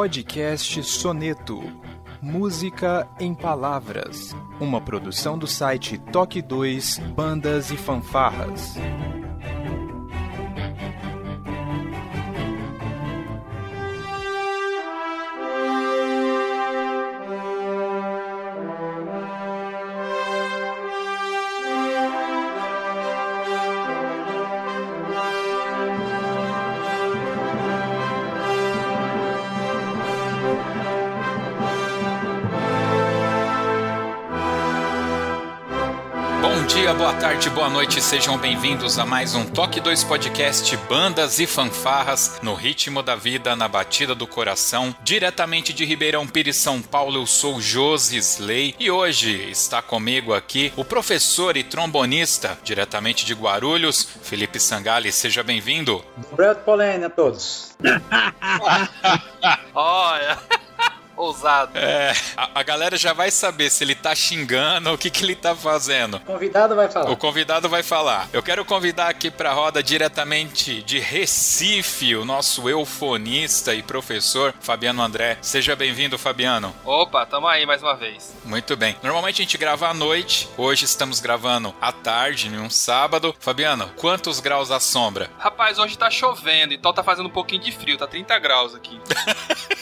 Podcast Soneto. Música em Palavras. Uma produção do site Toque 2 Bandas e Fanfarras. Tarde, boa noite, sejam bem-vindos a mais um Toque 2 Podcast Bandas e Fanfarras no ritmo da vida, na batida do coração. Diretamente de Ribeirão Pires, São Paulo, eu sou Josi Slay e hoje está comigo aqui o professor e trombonista, diretamente de Guarulhos, Felipe Sangali. Seja bem-vindo. Obrigado, Polênia a todos. Olha ousado. É, a, a, galera já vai saber se ele tá xingando ou o que, que ele tá fazendo. O convidado vai falar. O convidado vai falar. Eu quero convidar aqui pra roda diretamente de Recife, o nosso eufonista e professor Fabiano André. Seja bem-vindo, Fabiano. Opa, tamo aí mais uma vez. Muito bem. Normalmente a gente grava à noite, hoje estamos gravando à tarde, em um sábado. Fabiano, quantos graus a sombra? Rapaz, hoje tá chovendo, então tá fazendo um pouquinho de frio, tá 30 graus aqui.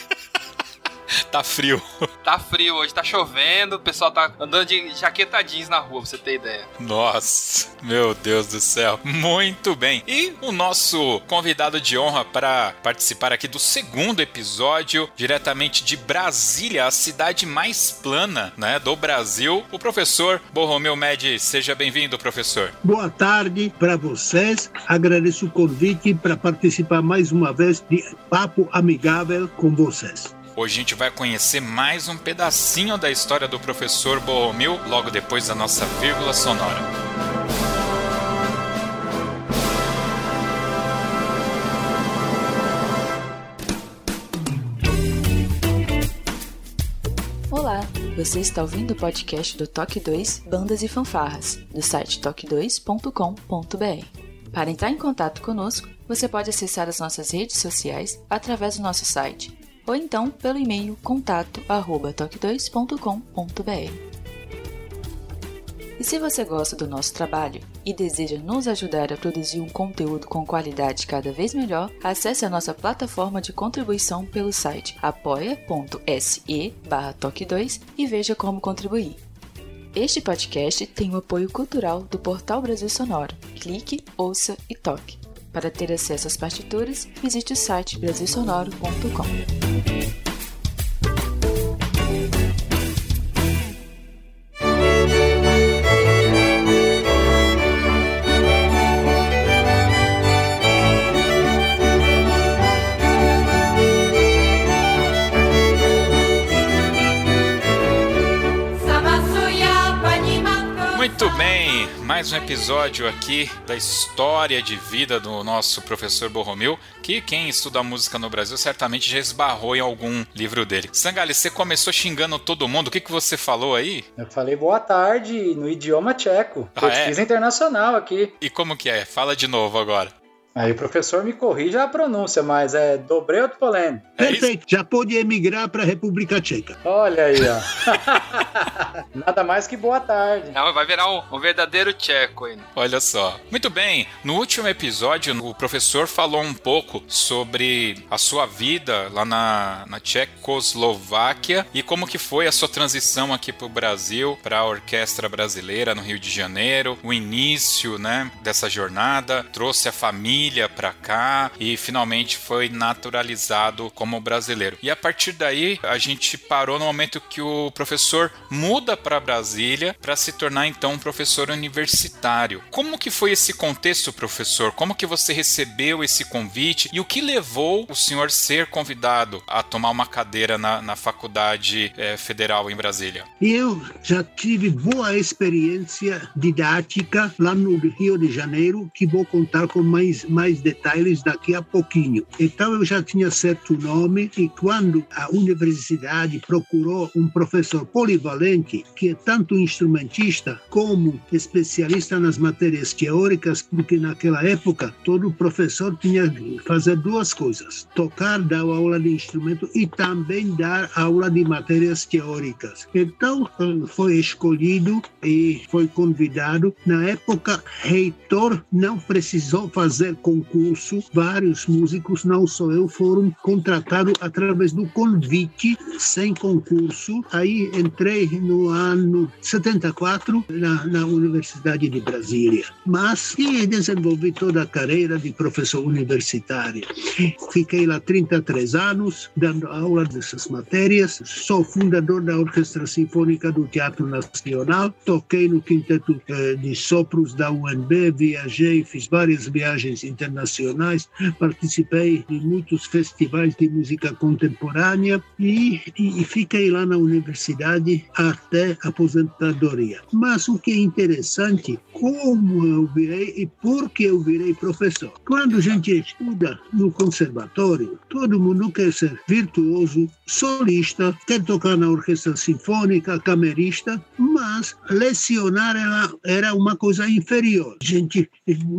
tá frio. Tá frio hoje, tá chovendo, o pessoal tá andando de jaqueta jeans na rua, pra você ter ideia. Nossa, meu Deus do céu. Muito bem. E o nosso convidado de honra para participar aqui do segundo episódio, diretamente de Brasília, a cidade mais plana, né, do Brasil, o professor Borromeu Med. Seja bem-vindo, professor. Boa tarde para vocês. Agradeço o convite para participar mais uma vez de Papo Amigável com vocês. Hoje a gente vai conhecer mais um pedacinho da história do professor Borromil, logo depois da nossa vírgula sonora. Olá, você está ouvindo o podcast do Toque 2 Bandas e Fanfarras, do site toque2.com.br. Para entrar em contato conosco, você pode acessar as nossas redes sociais através do nosso site ou então pelo e-mail contato@toque2.com.br. E se você gosta do nosso trabalho e deseja nos ajudar a produzir um conteúdo com qualidade cada vez melhor, acesse a nossa plataforma de contribuição pelo site apoia.se toque2 e veja como contribuir. Este podcast tem o apoio cultural do Portal Brasil Sonoro. Clique, ouça e toque. Para ter acesso às partituras, visite o site brasilsonoro.com. mais um episódio aqui da história de vida do nosso professor Borromil, que quem estuda música no Brasil certamente já esbarrou em algum livro dele. Sangali, você começou xingando todo mundo, o que, que você falou aí? Eu falei boa tarde no idioma tcheco, ah, pesquisa é? internacional aqui. E como que é? Fala de novo agora. Aí o professor me corrige a pronúncia, mas é Dobrei Polene. É Perfeito, já pode emigrar para a República Tcheca. Olha aí, ó. Nada mais que boa tarde. Não, vai virar um, um, verdadeiro tcheco aí. Olha só. Muito bem, no último episódio, o professor falou um pouco sobre a sua vida lá na, na Tchecoslováquia e como que foi a sua transição aqui para o Brasil, para a Orquestra Brasileira no Rio de Janeiro, o início, né, dessa jornada, trouxe a família família para cá e finalmente foi naturalizado como brasileiro. E a partir daí a gente parou no momento que o professor muda para Brasília para se tornar então um professor universitário. Como que foi esse contexto, professor? Como que você recebeu esse convite e o que levou o senhor ser convidado a tomar uma cadeira na, na faculdade é, federal em Brasília? Eu já tive boa experiência didática lá no Rio de Janeiro que vou contar com mais mais detalhes daqui a pouquinho. Então eu já tinha certo nome e quando a universidade procurou um professor polivalente, que é tanto instrumentista como especialista nas matérias teóricas, porque naquela época todo professor tinha que fazer duas coisas: tocar, dar aula de instrumento e também dar aula de matérias teóricas. Então foi escolhido e foi convidado. Na época, reitor não precisou fazer concurso. Vários músicos, não só eu, foram contratados através do convite, sem concurso. Aí entrei no ano 74 na, na Universidade de Brasília. Mas e desenvolvi toda a carreira de professor universitário. Fiquei lá 33 anos, dando aula dessas matérias. Sou fundador da Orquestra Sinfônica do Teatro Nacional. Toquei no Quinteto eh, de Sopros da UNB, viajei, fiz várias viagens internacionais, participei de muitos festivais de música contemporânea e, e, e fiquei lá na universidade até aposentadoria. Mas o que é interessante, como eu virei e por que eu virei professor. Quando a gente estuda no conservatório, todo mundo quer ser virtuoso, solista, quer tocar na orquestra sinfônica, camerista, mas lecionar era, era uma coisa inferior. A gente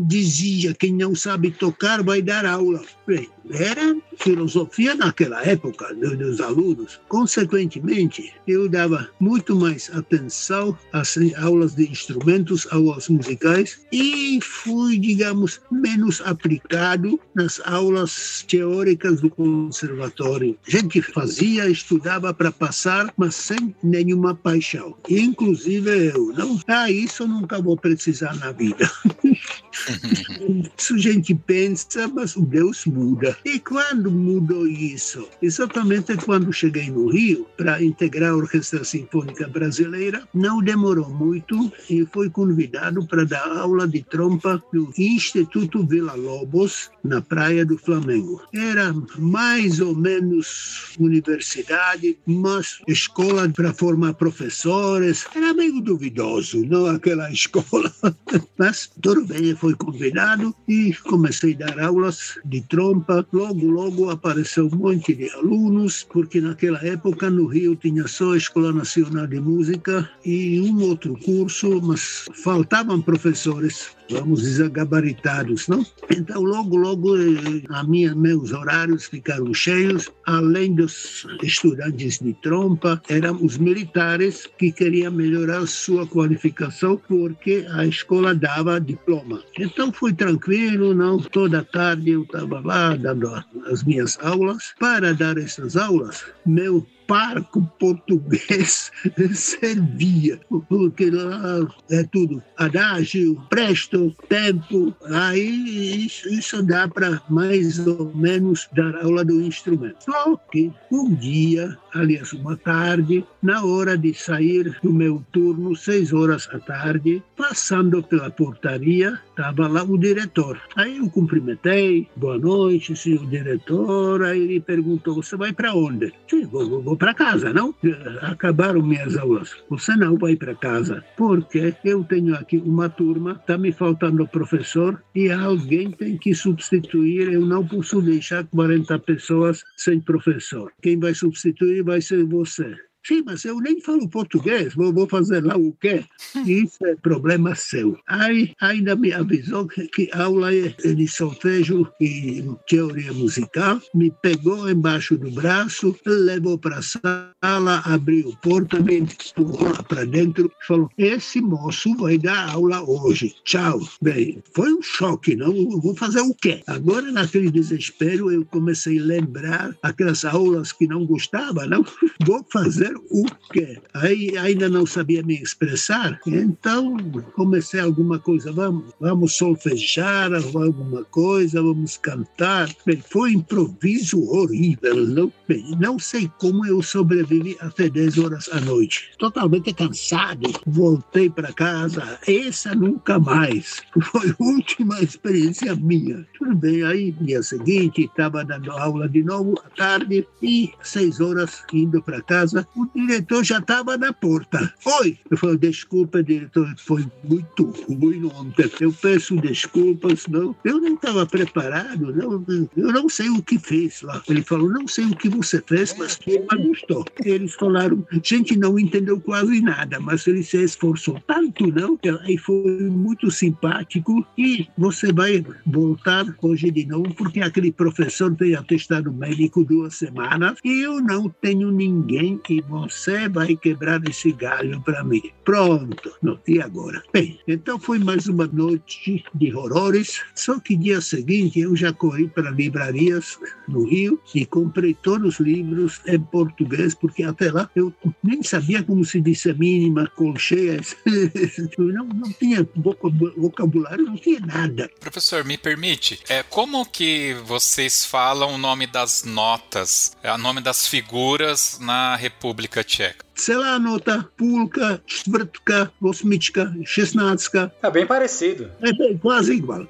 dizia quem não sabe tocar vai dar aula. Bem, era filosofia naquela época dos alunos. Consequentemente, eu dava muito mais atenção às aulas de instrumentos, aulas musicais e fui, digamos, menos aplicado nas aulas teóricas do conservatório. A gente fazia, estudava para passar, mas sem nenhuma paixão. Inclusive eu, não? Ah, isso eu nunca vou precisar na vida. isso a gente pensa, mas o Deus muda. E quando mudou isso? Exatamente quando cheguei no Rio para integrar a Orquestra Sinfônica Brasileira, não demorou muito e fui convidado para dar aula de trompa no Instituto Vila Lobos, na Praia do Flamengo. Era mais ou menos universidade, mas escola para formar professores. Era meio duvidoso, não aquela escola. Mas tudo bem, fui convidado e comecei a dar aulas de trompa logo, logo apareceu um monte de alunos, porque naquela época no Rio tinha só a Escola Nacional de Música e um outro curso, mas faltavam professores vamos dizer, gabaritados, não? Então, logo, logo, eh, a minha, meus horários ficaram cheios, além dos estudantes de trompa, eram os militares que queriam melhorar sua qualificação, porque a escola dava diploma. Então, foi tranquilo, não? Toda tarde eu estava lá dando as minhas aulas. Para dar essas aulas, meu parco português servia, porque lá é tudo adágio, presto, tempo, aí isso, isso dá para mais ou menos dar aula do instrumento. Só que um dia, aliás, uma tarde, na hora de sair do meu turno, seis horas à tarde, passando pela portaria, estava lá o diretor. Aí eu cumprimentei, boa noite, senhor diretor, aí ele perguntou, você vai para onde? Sim, vou, vou para casa, não? Acabaram minhas aulas. Você não vai para casa, porque eu tenho aqui uma turma, está me faltando professor e alguém tem que substituir. Eu não posso deixar 40 pessoas sem professor. Quem vai substituir vai ser você. Sim, mas eu nem falo português, vou, vou fazer lá o quê? Isso é problema seu. Aí ainda me avisou que, que aula é de solfejo e teoria musical, me pegou embaixo do braço, levou para a sala, abriu a porta, me empurrou lá para dentro e falou: Esse moço vai dar aula hoje. Tchau. Bem, foi um choque, não? vou fazer o quê? Agora, naquele desespero, eu comecei a lembrar aquelas aulas que não gostava, não? Vou fazer o quê? Aí ainda não sabia me expressar, então comecei alguma coisa, vamos, vamos solfejar, alguma coisa, vamos cantar. Bem, foi um improviso horrível, não? Bem, não sei como eu sobrevivi até 10 horas à noite. Totalmente cansado, voltei para casa. Essa nunca mais. Foi a última experiência minha. Tudo bem, aí dia seguinte estava dando aula de novo à tarde e seis horas indo para casa, o diretor já estava na porta. Oi! Eu falei, desculpa, diretor, foi muito ruim ontem. Eu peço desculpas, não. Eu não estava preparado, não. Eu não sei o que fez lá. Ele falou, não sei o que você fez, mas turma gostou. Eles falaram, gente não entendeu quase nada, mas ele se esforçou tanto, não? Aí foi muito simpático e você vai voltar hoje de novo, porque aquele professor tem atestado médico duas semanas e eu não tenho ninguém e você vai quebrar esse galho para mim. Pronto, não, e agora? Bem, então foi mais uma noite de horrores, só que dia seguinte eu já corri para livrarias no Rio e comprei todos os livros em português, porque até lá eu nem sabia como se disse mínima, colcheias, não, não tinha vocabulário, não tinha nada. Professor, me permite, é, como que vocês falam o nome das notas, é, o nome das figuras na República Tcheca? Celá nota, pulka, čtvrtka, osmička, šestnáctka. É bem parecido. É bem, quase igual.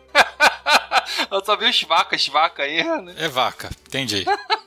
Eu só vi os vacas, vaca aí, né? É vaca, entendi.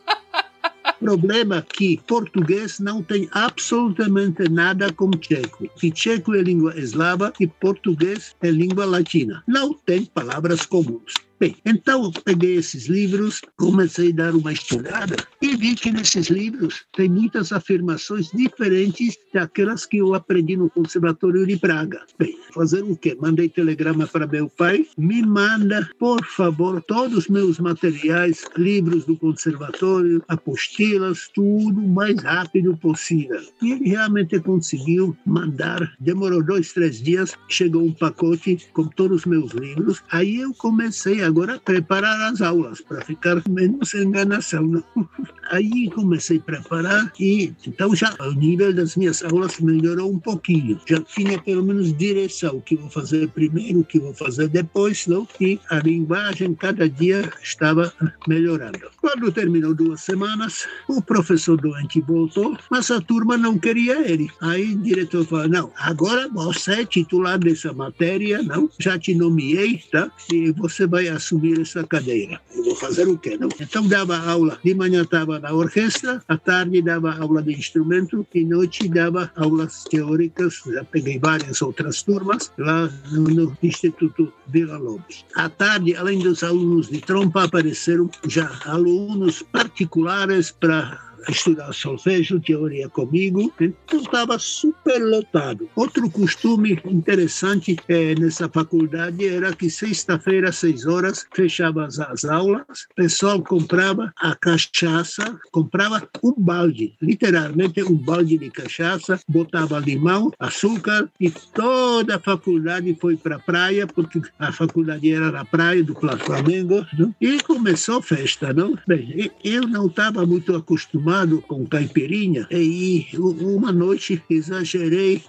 problema é que português não tem absolutamente nada com tcheco. Que tcheco é língua eslava e português é língua latina. Não tem palavras comuns. Bem, então eu peguei esses livros, comecei a dar uma estudada e vi que nesses livros tem muitas afirmações diferentes daquelas que eu aprendi no Conservatório de Praga. Bem, fazer o quê? Mandei telegrama para meu pai, me manda, por favor, todos os meus materiais, livros do Conservatório, apostilas, tudo o mais rápido possível. E ele realmente conseguiu mandar, demorou dois, três dias, chegou um pacote com todos os meus livros. Aí eu comecei a agora preparar as aulas, para ficar menos enganação. Aí comecei a preparar e então já o nível das minhas aulas melhorou um pouquinho. Já tinha pelo menos direção, o que vou fazer primeiro, o que vou fazer depois, não? e a linguagem cada dia estava melhorando. Quando terminou duas semanas, o professor doente voltou, mas a turma não queria ele. Aí o diretor falou, não, agora você é titular dessa matéria, não? Já te nomeei, tá? E você vai assumir essa cadeira. Eu vou fazer o quê? Não? Então dava aula, de manhã estava na orquestra, à tarde dava aula de instrumento e noite dava aulas teóricas. Já peguei várias outras turmas lá no Instituto Vila Lobos. À tarde, além dos alunos de trompa, apareceram já alunos particulares para estudar solfejo, teoria comigo, então estava super lotado. Outro costume interessante é, nessa faculdade era que sexta-feira, seis horas, fechava as, as aulas, o pessoal comprava a cachaça, comprava um balde, literalmente um balde de cachaça, botava limão, açúcar e toda a faculdade foi para a praia, porque a faculdade era na praia do Flamengo, não? e começou a festa. Não? Bem, eu não estava muito acostumado acostumado com caipirinha e uma noite exagerei,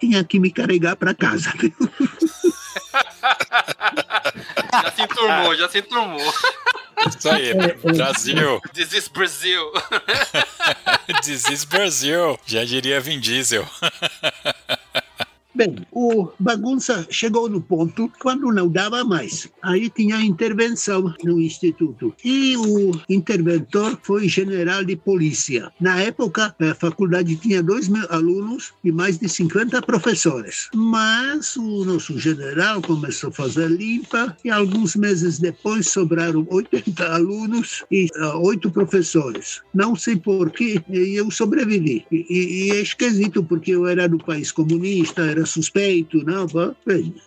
tinha que me carregar para casa. já se enturmou, já se enturmou. Isso aí, Brasil. This is Brasil. This is Brasil. Já diria Vin Diesel. Bem, o bagunça chegou no ponto quando não dava mais. Aí tinha intervenção no instituto. E o interventor foi general de polícia. Na época, a faculdade tinha dois mil alunos e mais de 50 professores. Mas o nosso general começou a fazer limpa e alguns meses depois sobraram 80 alunos e uh, oito professores. Não sei porquê, eu sobrevivi. E, e é esquisito, porque eu era do país comunista, era suspeito, não,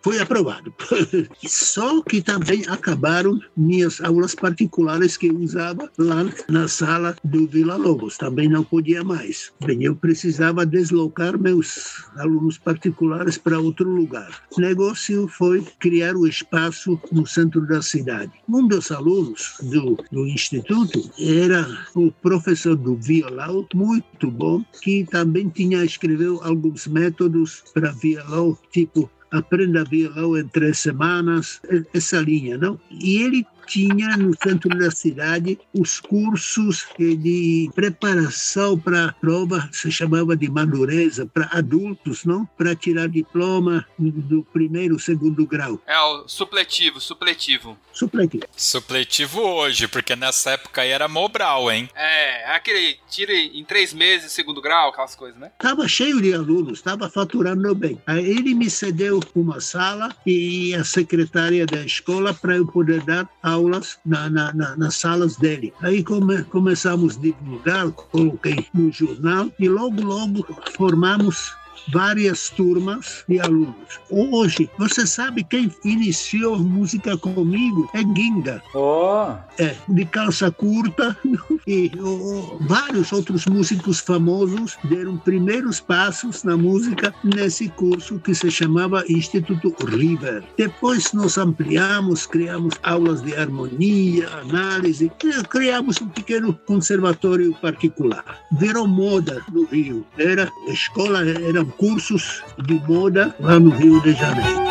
foi aprovado. Só que também acabaram minhas aulas particulares que eu usava lá na sala do Vila Lobos, também não podia mais. Bem, eu precisava deslocar meus alunos particulares para outro lugar. O negócio foi criar o espaço no centro da cidade. Um dos alunos do, do instituto era o professor do violão, muito bom, que também tinha escreveu alguns métodos para violão violão, tipo aprenda violão em três semanas, essa linha, não? E ele tinha no centro da cidade os cursos de preparação para a prova, se chamava de madureza, para adultos, não? Para tirar diploma do primeiro, segundo grau. É o supletivo, supletivo. Supletivo. Supletivo hoje, porque nessa época aí era Mobral, hein? É, aquele tira em três meses, segundo grau, aquelas coisas, né? Tava cheio de alunos, estava faturando bem. Aí ele me cedeu uma sala e a secretária da escola para eu poder dar aulas na, na, na, nas salas dele. Aí come, começamos a divulgar, coloquei no jornal e logo, logo formamos várias turmas de alunos. Hoje, você sabe quem iniciou música comigo? É Ginga. Oh. É, de calça curta. E oh, vários outros músicos famosos deram primeiros passos na música nesse curso que se chamava Instituto River. Depois nós ampliamos, criamos aulas de harmonia, análise, criamos um pequeno conservatório particular. Virou moda no Rio. Era escola, era cursos de moda lá no Rio de Janeiro.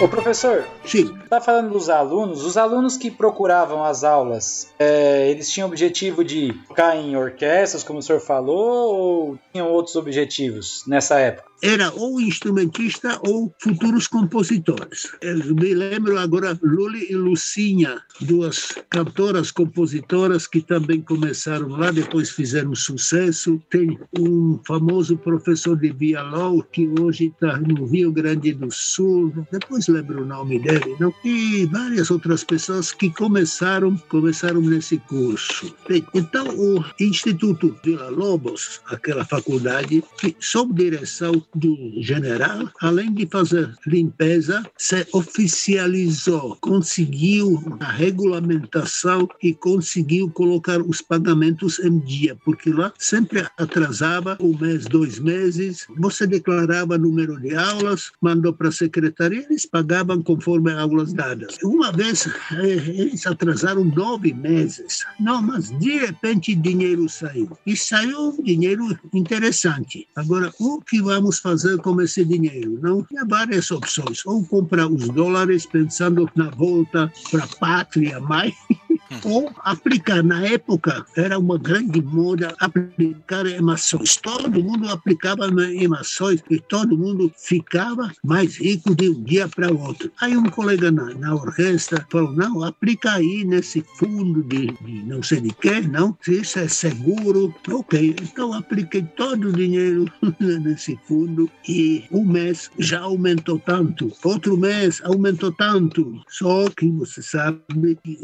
Ô professor, Sim. Tá falando dos alunos, os alunos que procuravam as aulas, é, eles tinham o objetivo de tocar em orquestras, como o senhor falou, ou tinham outros objetivos nessa época? Era ou instrumentista ou futuros compositores. Eu me lembro agora Luli e Lucinha, duas cantoras compositoras que também começaram lá, depois fizeram sucesso. Tem um famoso professor de violão que hoje está no Rio Grande do Sul, depois lembro o nome dele, não? E várias outras pessoas que começaram começaram nesse curso. Bem, então o Instituto Vila Lobos, aquela faculdade, que sob direção do general, além de fazer limpeza, se oficializou, conseguiu a regulamentação e conseguiu colocar os pagamentos em dia, porque lá sempre atrasava um mês, dois meses. Você declarava número de aulas, mandou para a secretaria, eles pagavam conforme aulas dadas. Uma vez eh, eles atrasaram nove meses. Não, mas de repente dinheiro saiu. E saiu um dinheiro interessante. Agora, o que vamos fazer com esse dinheiro? Não tinha várias opções. Ou comprar os dólares pensando na volta para a pátria mãe, ou aplicar. Na época, era uma grande moda aplicar emações. Todo mundo aplicava emações e todo mundo ficava mais rico de um dia para o outro. Aí um colega na, na orquestra falou, não, aplica aí nesse fundo de, de não sei de quê, não, isso é seguro. Ok, então apliquei todo o dinheiro nesse fundo e um mês já aumentou tanto, outro mês aumentou tanto. Só que você sabe que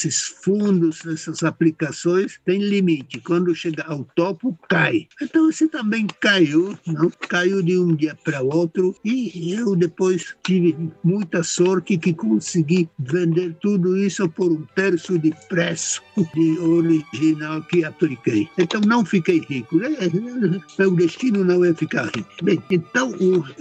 esses fundos, essas aplicações têm limite. Quando chega ao topo, cai. Então você também caiu, não? Caiu de um dia para outro e eu depois tive muita sorte que consegui vender tudo isso por um terço de preço de original que apliquei. Então não fiquei rico. Meu destino não é ficar rico. Bem, então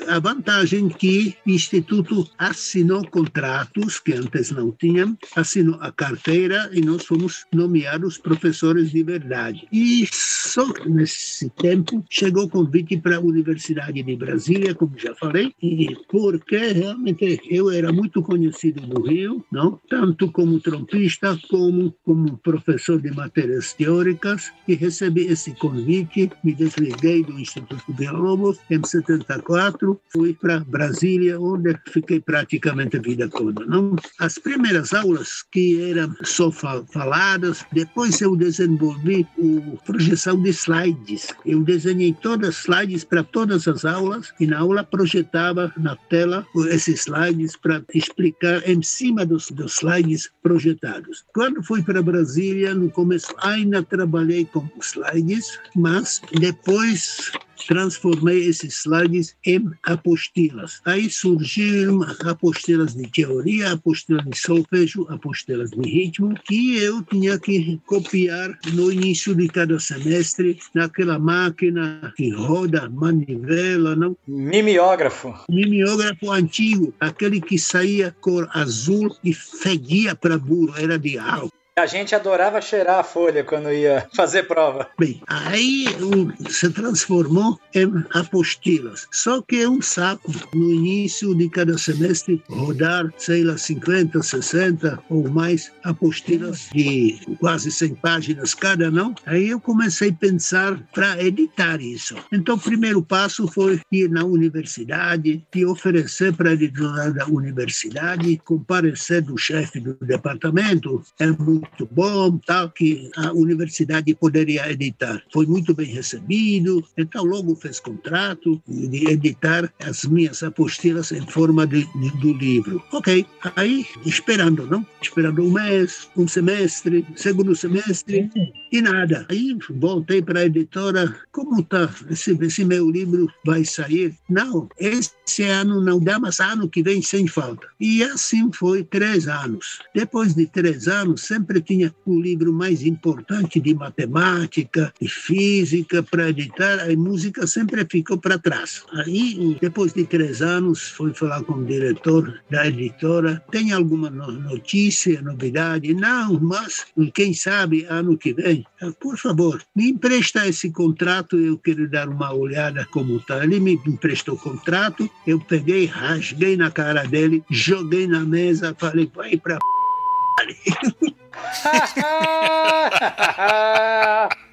a vantagem que o Instituto assinou contratos que antes não tinham, assinou a e nós fomos nomeados professores de verdade. E só nesse tempo chegou o convite para a Universidade de Brasília, como já falei, e porque realmente eu era muito conhecido no Rio, não? tanto como trompista como como professor de matérias teóricas, e recebi esse convite, me desliguei do Instituto de Lobos em 74, fui para Brasília, onde fiquei praticamente a vida toda. Não? As primeiras aulas que eram só faladas, depois eu desenvolvi a projeção de slides. Eu desenhei todas as slides para todas as aulas e na aula projetava na tela esses slides para explicar em cima dos, dos slides projetados. Quando fui para Brasília, no começo ainda trabalhei com slides, mas depois transformei esses slides em apostilas. Aí surgiram apostilas de teoria, apostilas de solfejo, apostilas de ritmo, que eu tinha que copiar no início de cada semestre naquela máquina que roda manivela, não? Mimeógrafo. Mimeógrafo antigo, aquele que saía cor azul e fedia para burro, era de álcool. A gente adorava cheirar a folha quando ia fazer prova. Bem, aí se transformou em apostilas. Só que é um saco no início de cada semestre rodar, sei lá, 50, 60 ou mais apostilas de quase 100 páginas cada, não? Aí eu comecei a pensar para editar isso. Então, o primeiro passo foi ir na universidade e oferecer para a editora da universidade, comparecer do chefe do departamento, é muito bom, tal, que a universidade poderia editar. Foi muito bem recebido, então logo fez contrato de editar as minhas apostilas em forma de, de, do livro. Ok, aí esperando, não? Esperando um mês, um semestre, segundo semestre, e nada. Aí voltei para a editora, como tá? Esse, esse meu livro vai sair? Não, esse ano não dá, mas ano que vem sem falta. E assim foi três anos. Depois de três anos, sempre tinha o livro mais importante de matemática e física para editar, a música sempre ficou para trás. Aí, depois de três anos, fui falar com o diretor da editora, tem alguma notícia, novidade? Não, mas quem sabe ano que vem, por favor, me empresta esse contrato, eu quero dar uma olhada como está. Ele me emprestou o contrato, eu peguei, rasguei na cara dele, joguei na mesa, falei, vai para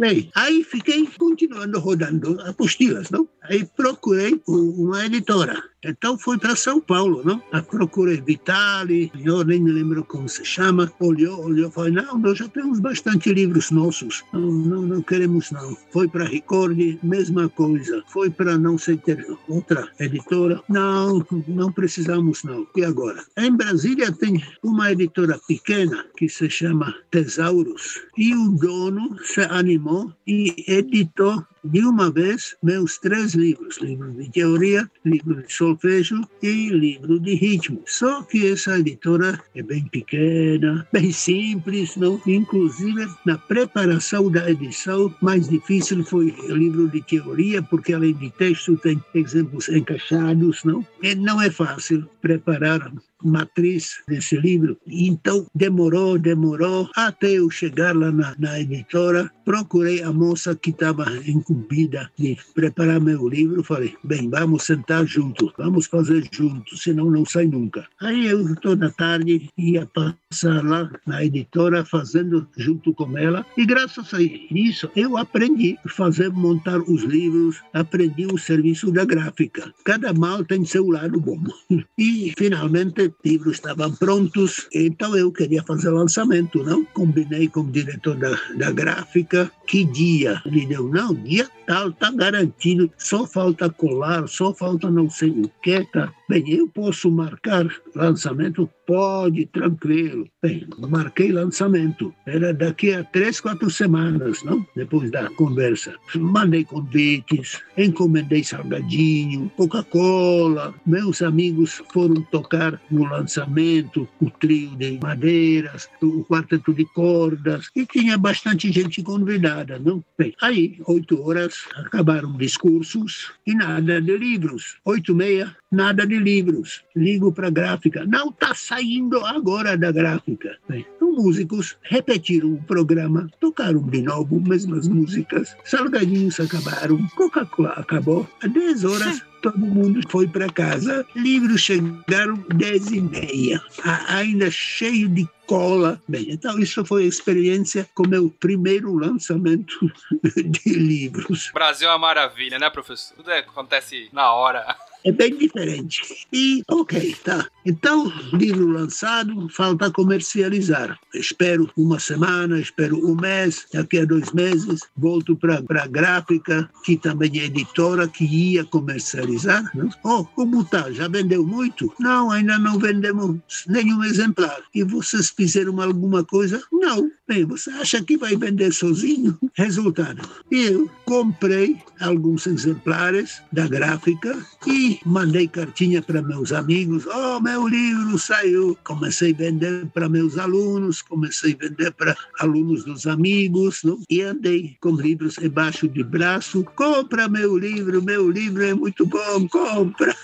Bem, aí fiquei continuando rodando apostilas, não? Aí procurei uma editora. Então fui para São Paulo, não? A procurei Vitali, eu nem me lembro como se chama. Olhou, olhou, falou: não, nós já temos bastante livros nossos. Não, não, não queremos não. Foi para Record, mesma coisa. Foi para não sei ter outra editora. Não, não precisamos não. E agora? Em Brasília tem uma editora pequena que se chama Tesauros. E o dono se animou e editou de uma vez meus três livros, livro de teoria, livro de solfejo e livro de ritmo. Só que essa editora é bem pequena, bem simples, não? Inclusive na preparação da edição, mais difícil foi o livro de teoria, porque além de texto tem exemplos encaixados, não? E não é fácil preparar matriz desse livro. Então, demorou, demorou, até eu chegar lá na, na editora, procurei a moça que estava de preparar meu livro, falei, bem, vamos sentar juntos, vamos fazer juntos, senão não sai nunca. Aí eu, toda tarde, ia passar lá na editora, fazendo junto com ela, e graças a isso, eu aprendi a fazer, montar os livros, aprendi o serviço da gráfica. Cada mal tem seu lado bom. E, finalmente, livros estavam prontos, então eu queria fazer lançamento, não? Combinei com o diretor da, da gráfica, que dia? Ele deu, não, dia tal, tá garantido, só falta colar, só falta não sei o que, tá? Bem, eu posso marcar lançamento? Pode, tranquilo. Bem, marquei lançamento. Era daqui a três, quatro semanas, não? Depois da conversa. Mandei convites, encomendei salgadinho, Coca-Cola. Meus amigos foram tocar no lançamento, o trio de madeiras, o quarteto de cordas, e tinha bastante gente convidada, não? Bem, aí, oito horas, acabaram discursos e nada de livros. Oito e meia, nada de livros. Ligo para a gráfica, não está saindo agora da gráfica. Então, músicos repetiram o programa, tocaram de novo mesmas músicas, salgadinhos acabaram, Coca-Cola acabou. Às 10 horas, todo mundo foi para casa. Livros chegaram 10 e meia, ainda cheio de cola. Bem, então isso foi a experiência com meu primeiro lançamento de livros. Brasil é uma maravilha, né, professor? Tudo acontece na hora. É bem diferente. E, ok, tá. Então, livro lançado, falta comercializar. Espero uma semana, espero um mês, daqui a dois meses, volto para a gráfica, que também é editora, que ia comercializar. Né? Oh, como tá? Já vendeu muito? Não, ainda não vendemos nenhum exemplar. E vocês fizeram alguma coisa? Não. Bem, você acha que vai vender sozinho? Resultado, eu comprei alguns exemplares da gráfica e mandei cartinha para meus amigos. Oh, meu livro saiu. Comecei a vender para meus alunos, comecei a vender para alunos dos amigos, não? e andei com livros embaixo de braço. Compra meu livro, meu livro é muito bom, compra.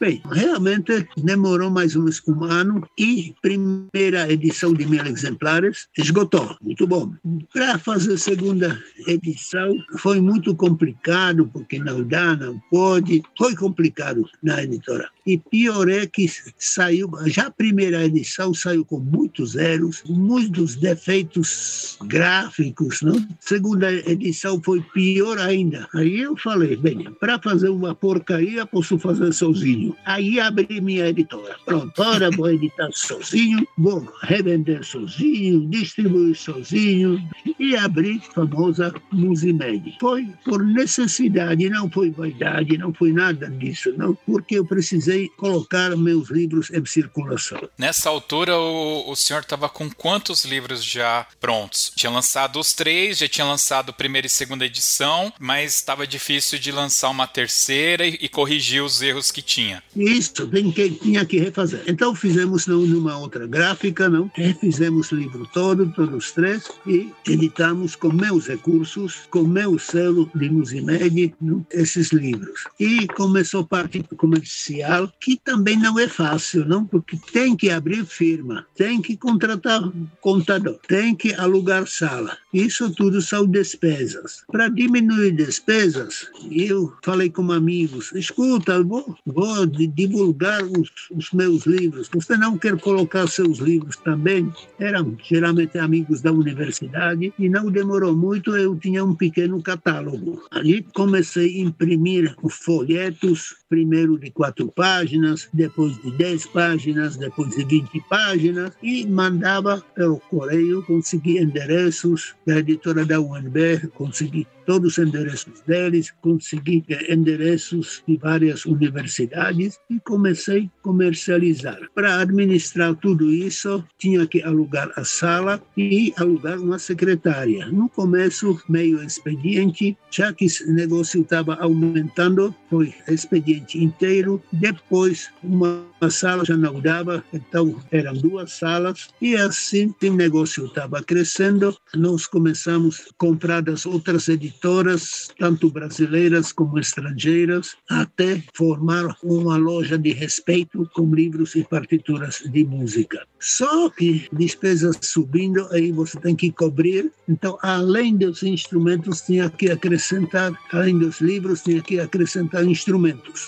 Bem, realmente demorou mais ou menos um ano e primeira edição de mil exemplares esgotou. Muito bom. Para fazer segunda edição foi muito complicado, porque não dá, não pode. Foi complicado na editora. E pior é que saiu, já a primeira edição saiu com muitos erros, muitos defeitos gráficos. Não? Segunda edição foi pior ainda. Aí eu falei, bem, para fazer uma porcaria, posso fazer sozinho. Aí abri minha editora. Pronto, agora vou editar sozinho, vou revender sozinho, distribuir sozinho e abri a famosa Musimed. Foi por necessidade, não foi vaidade, não foi nada disso, não, porque eu precisei colocar meus livros em circulação. Nessa altura, o, o senhor estava com quantos livros já prontos? Tinha lançado os três, já tinha lançado primeira e segunda edição, mas estava difícil de lançar uma terceira e, e corrigir os erros que tinha. Isso, tem que, tinha que refazer. Então fizemos numa outra gráfica, não? Refizemos o livro todo, todos os três, e editamos com meus recursos, com meu selo de Musimed, esses livros. E começou parte comercial que também não é fácil, não? Porque tem que abrir firma, tem que contratar contador, tem que alugar sala. Isso tudo são despesas. Para diminuir despesas, eu falei com amigos: escuta, vou, vou divulgar os, os meus livros. Você não quer colocar seus livros também? Eram geralmente amigos da universidade e não demorou muito, eu tinha um pequeno catálogo. Ali comecei a imprimir folhetos, primeiro de quatro páginas, depois de dez páginas, depois de vinte páginas, e mandava pelo correio, consegui endereços da editora da UNB, consegui todos os endereços deles, consegui endereços de várias universidades e comecei a comercializar. Para administrar tudo isso, tinha que alugar a sala e alugar uma secretária. No começo, meio expediente, já que o negócio estava aumentando, foi expediente inteiro. Depois, uma sala já dava, então eram duas salas. E assim, o negócio estava crescendo. Nós começamos a comprar das outras editoras, tanto brasileiras como estrangeiras, até formar uma loja de respeito com livros e partituras de música. Só que despesas subindo, aí você tem que cobrir. Então, além dos instrumentos, tinha que acrescentar, além dos livros, tinha que acrescentar instrumentos.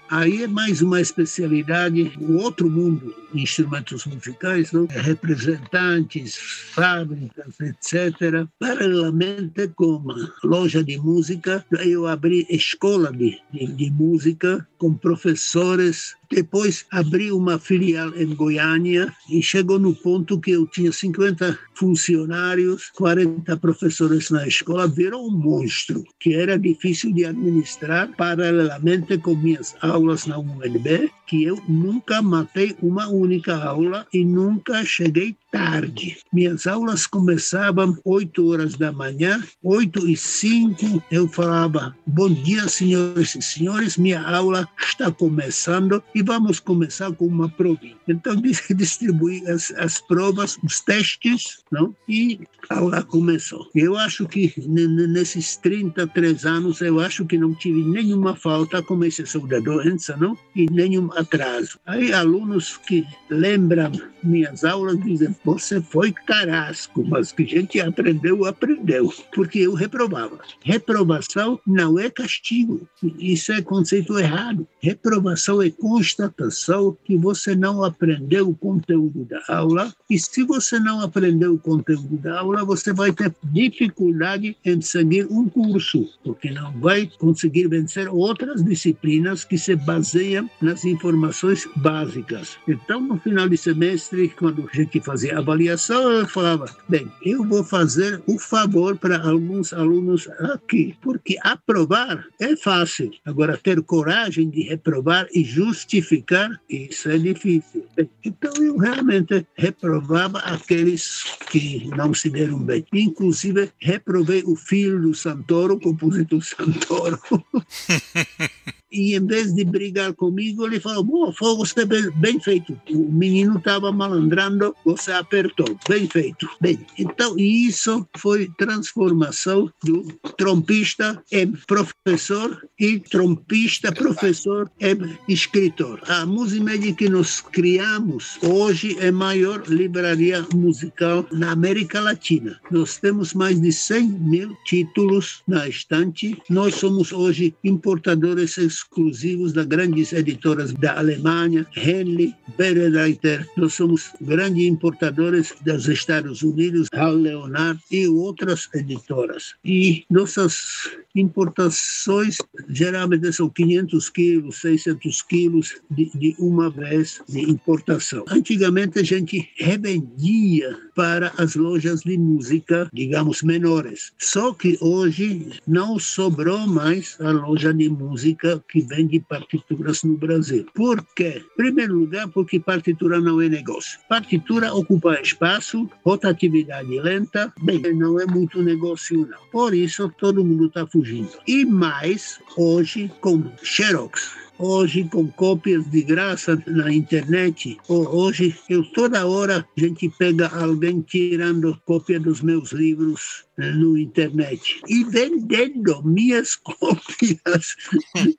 Aí é mais uma especialidade, o outro mundo instrumentos musicais, não? É representantes, fábricas, etc. Paralelamente com loja de música, eu abri escola de, de, de música com professores depois abri uma filial em Goiânia e chegou no ponto que eu tinha 50 funcionários, 40 professores na escola, virou um monstro que era difícil de administrar paralelamente com minhas aulas na UNB, que eu nunca matei uma única aula e nunca cheguei tarde. Minhas aulas começavam 8 horas da manhã, 8 e 5 eu falava, bom dia senhores e senhores, minha aula está começando e vamos começar com uma provinha. Então distribuí as, as provas, os testes, não? e a aula começou. Eu acho que nesses 33 anos, eu acho que não tive nenhuma falta, com exceção da doença, não? e nenhum atraso. Aí alunos que lembram minhas aulas dizem, você foi carasco, mas que a gente aprendeu, aprendeu, porque eu reprovava. Reprovação não é castigo, isso é conceito errado. Reprovação é constatação que você não aprendeu o conteúdo da aula, e se você não aprendeu o conteúdo da aula, você vai ter dificuldade em seguir um curso, porque não vai conseguir vencer outras disciplinas que se baseiam nas informações básicas. Então, no final de semestre, quando a gente fazia avaliação, eu falava: bem, eu vou fazer o um favor para alguns alunos aqui, porque aprovar é fácil. Agora, ter coragem de reprovar e justificar, isso é difícil. Então, eu realmente reprovava aqueles que não se deram bem. Inclusive, reprovei o filho do Santoro, o compositor Santoro. e em vez de brigar comigo, ele falou: Bom, foi você bem, bem feito. O menino estava malandrando, você apertou. Bem feito. Bem, então isso foi transformação do trompista em professor e trompista, professor em escritor. A Musimed que nós criamos hoje é a maior livraria musical na América Latina. Nós temos mais de 100 mil títulos na estante. Nós somos hoje importadores exclusivos das grandes editoras da Alemanha, Henley, Berreiter. Nós somos grandes importadores dos Estados Unidos, Hal Leonard e outras editoras. E nossas importações geralmente são 500 quilos, 600 quilos de, de, uma vez de importação. Antigamente a gente revendia para as lojas de música, digamos, menores. Só que hoje não sobrou mais a loja de música que vende partituras no Brasil. Por quê? Em primeiro lugar, porque partitura não é negócio. Partitura ocupa espaço, rotatividade lenta, bem, não é muito negócio não. Por isso, todo mundo está fugindo. E mais, hoje, com Xerox, hoje com cópias de graça na internet. Hoje, eu toda hora a gente pega alguém tirando cópia dos meus livros né, no internet e vendendo minhas cópias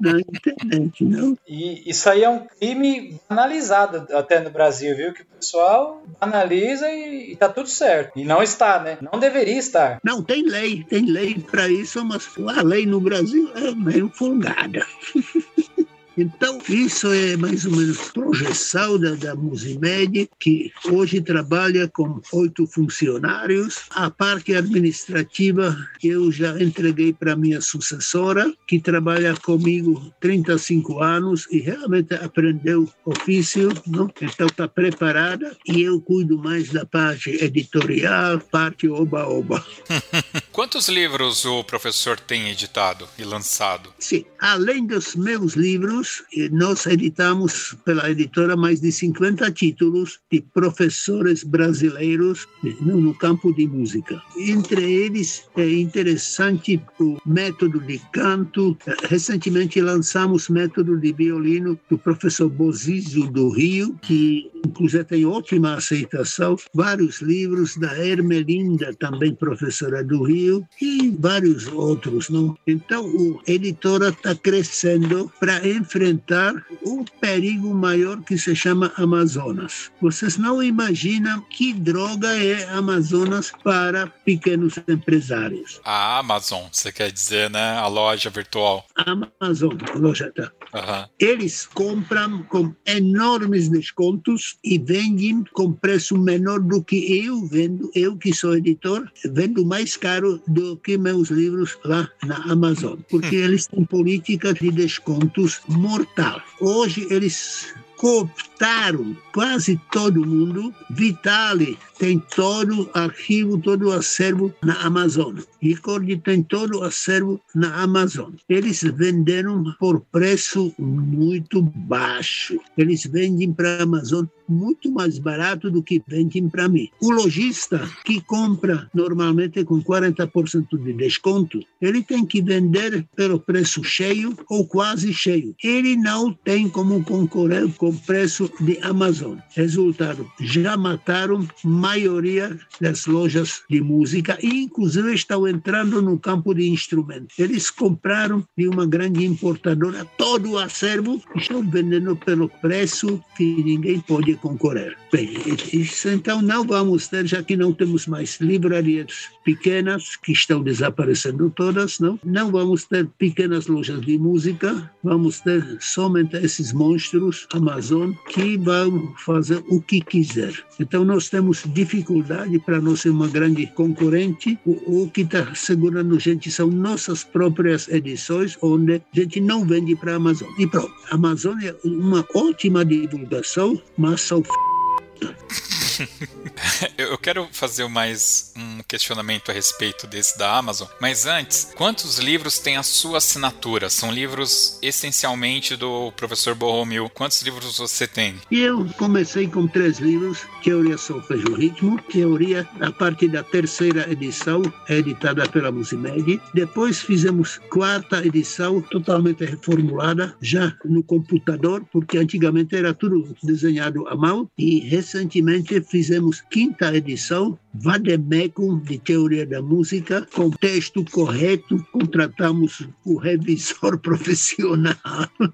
na internet, não? E isso aí é um crime banalizado até no Brasil, viu? Que o pessoal analisa e, está tudo certo. E não está, né? Não deveria estar. Não, tem lei, tem lei para isso, mas a lei no Brasil é meio folgada. Então, isso é mais ou menos projeção da, da Musimed, que hoje trabalha com oito funcionários. A parte administrativa eu já entreguei para minha sucessora, que trabalha comigo 35 anos e realmente aprendeu ofício, não? então está preparada e eu cuido mais da parte editorial, parte oba-oba. Quantos livros o professor tem editado e lançado? Sim, além dos meus livros, nós editamos pela editora mais de 50 títulos de professores brasileiros no campo de música. Entre eles é interessante o método de canto. Recentemente lançamos método de violino do professor Bozizio do Rio, que inclusive tem ótima aceitação. Vários livros da Hermelinda, também professora do Rio e vários outros. Não? Então, a editora está crescendo para enfrentar o perigo maior que se chama Amazonas. Vocês não imaginam que droga é Amazonas para pequenos empresários. A Amazon, você quer dizer, né? A loja virtual. Amazon, a loja tá. Uhum. Eles compram com enormes descontos e vendem com preço menor do que eu vendo. Eu que sou editor, vendo mais caro do que meus livros lá na Amazon, porque hum. eles têm política de descontos mortal. Hoje eles cooptaram quase todo mundo. Vitale tem todo o arquivo, todo o acervo na Amazon. Record tem todo o acervo na Amazon. Eles venderam por preço muito baixo. Eles vendem para a Amazon muito mais barato do que vendem para mim. O lojista que compra normalmente com 40% de desconto, ele tem que vender pelo preço cheio ou quase cheio. Ele não tem como concorrer com o preço de Amazon. Resultado, já mataram maioria das lojas de música e inclusive estão entrando no campo de instrumentos. Eles compraram de uma grande importadora todo o acervo e estão vendendo pelo preço que ninguém pode concorrer. Bem, isso então não vamos ter, já que não temos mais livrarias pequenas, que estão desaparecendo todas, não? Não vamos ter pequenas lojas de música, vamos ter somente esses monstros Amazon que vão fazer o que quiser. Então nós temos dificuldade para nós ser uma grande concorrente. O, o que está segurando gente são nossas próprias edições, onde a gente não vende para a Amazon. E pronto, a Amazon é uma ótima divulgação, mas são f... Eu quero fazer mais um questionamento a respeito desse da Amazon, mas antes, quantos livros tem a sua assinatura? São livros essencialmente do professor Borromil. Quantos livros você tem? Eu comecei com três livros: Teoria Solfejo Ritmo, Teoria, a partir da terceira edição, editada pela Musimed. Depois fizemos quarta edição, totalmente reformulada, já no computador, porque antigamente era tudo desenhado à mão. E recentemente fizemos quinta edição, Vademecum de Teoria da Música, com texto correto, contratamos o revisor profissional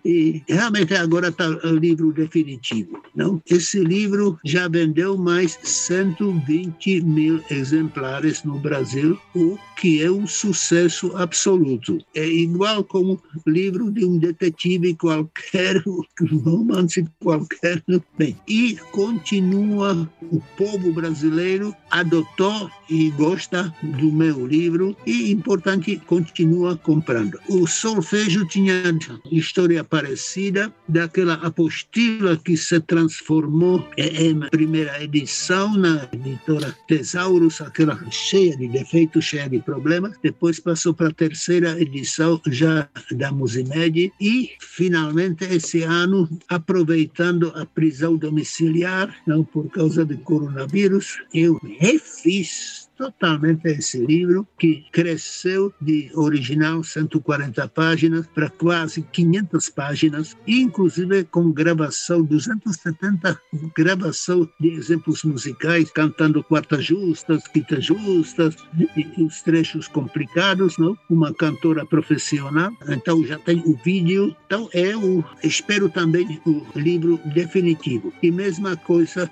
e realmente agora está o livro definitivo. Não? Esse livro já vendeu mais 120 mil exemplares no Brasil, o que é um sucesso absoluto. É igual como livro de um detetive qualquer, romance qualquer. Bem, e continua o povo brasileiro adotou e gosta do meu livro e, importante, continua comprando. O solfejo tinha história parecida daquela apostila que se transformou em primeira edição na editora Tesauros, aquela cheia de defeitos, cheia de problemas. Depois passou para a terceira edição já da Musimed e, finalmente, esse ano, aproveitando a prisão domiciliar, não por causa do coronavírus, eu refiz totalmente esse livro, que cresceu de original 140 páginas para quase 500 páginas, inclusive com gravação, 270 gravação de exemplos musicais, cantando quartas justas, quintas justas, e os trechos complicados, não? Uma cantora profissional. Então já tem o vídeo. Então é o, espero também o livro definitivo. E mesma coisa,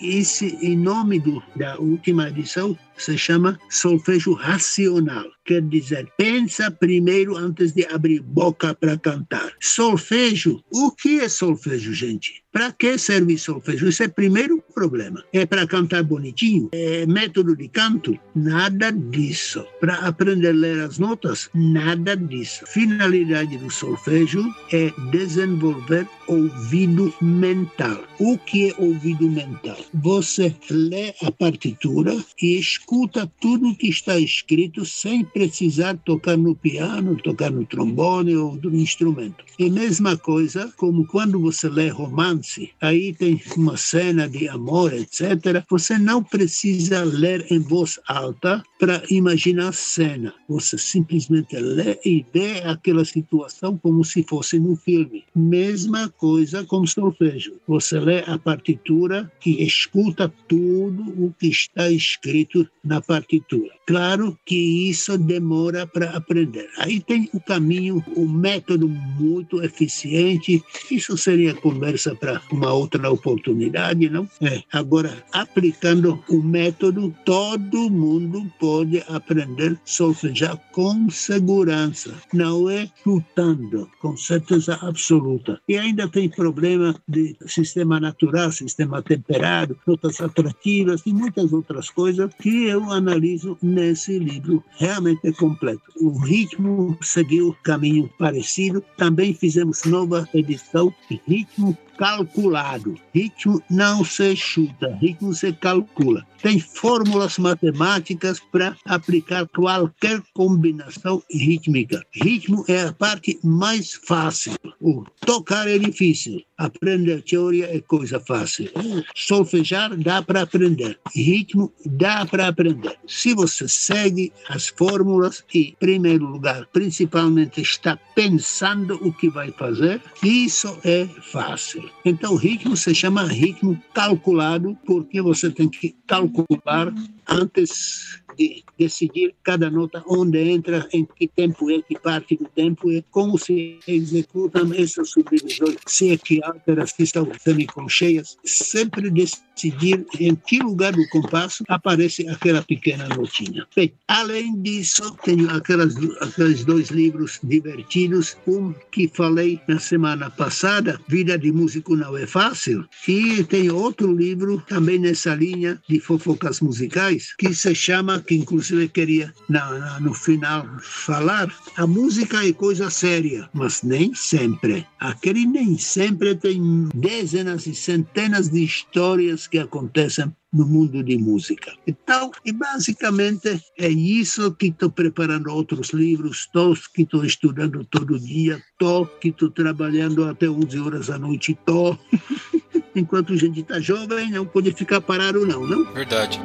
esse em nome do, da última edição se chama solfejo racional. Quer dizer, pensa primeiro antes de abrir boca para cantar. Solfejo, o que é solfejo, gente? Para que serve solfejo? Isso é o primeiro problema. É para cantar bonitinho? É método de canto? Nada disso. Para aprender a ler as notas? Nada disso. Finalidade do solfejo é desenvolver ouvido mental. O que é ouvido mental? Você lê a partitura e escuta tudo que está escrito sem precisar tocar no piano, tocar no trombone ou do instrumento. A mesma coisa como quando você lê romance, aí tem uma cena de amor, etc. Você não precisa ler em voz alta para imaginar a cena. Você simplesmente lê e vê aquela situação como se fosse no filme. Mesma coisa com solfejo. Você lê a partitura e escuta tudo o que está escrito na partitura. Claro que isso demora para aprender. Aí tem o caminho, o método muito eficiente. Isso seria conversa para uma outra oportunidade, não? É. Agora, aplicando o método, todo mundo pode aprender solfejar com segurança. Não é chutando, com certeza absoluta. E ainda tem problema de sistema natural, sistema temperado, notas atrativas e muitas outras coisas que eu analiso nesse livro. Realmente é completo. O ritmo seguiu caminho parecido. Também fizemos nova edição ritmo calculado. Ritmo não se chuta, ritmo se calcula. Tem fórmulas matemáticas para aplicar qualquer combinação rítmica. Ritmo é a parte mais fácil. O tocar é difícil. Aprender teoria é coisa fácil. Solfejar dá para aprender. Ritmo dá para aprender. Se você segue as fórmulas e, em primeiro lugar, principalmente está pensando o que vai fazer, isso é fácil. Então, o ritmo se chama ritmo calculado, porque você tem que calcular antes de decidir cada nota onde entra, em que tempo é, que parte do tempo é, como se executam essas subdivisões, se é que altera, se estão semicolcheias, sempre decidir em que lugar do compasso aparece aquela pequena notinha. Bem, além disso, tenho aquelas, aqueles dois livros divertidos, um que falei na semana passada, Vida de Músico Não é Fácil, e tem outro livro também nessa linha de fofocas musicais, que se chama, que inclusive queria na, na, no final falar, a música é coisa séria, mas nem sempre. Aquele nem sempre tem dezenas e centenas de histórias que acontecem no mundo de música. Então, e basicamente é isso que estou preparando outros livros, estou que estou estudando todo dia, estou que estou trabalhando até 11 horas da noite, estou. Enquanto a gente está jovem, não pode ficar parado não, não? Verdade.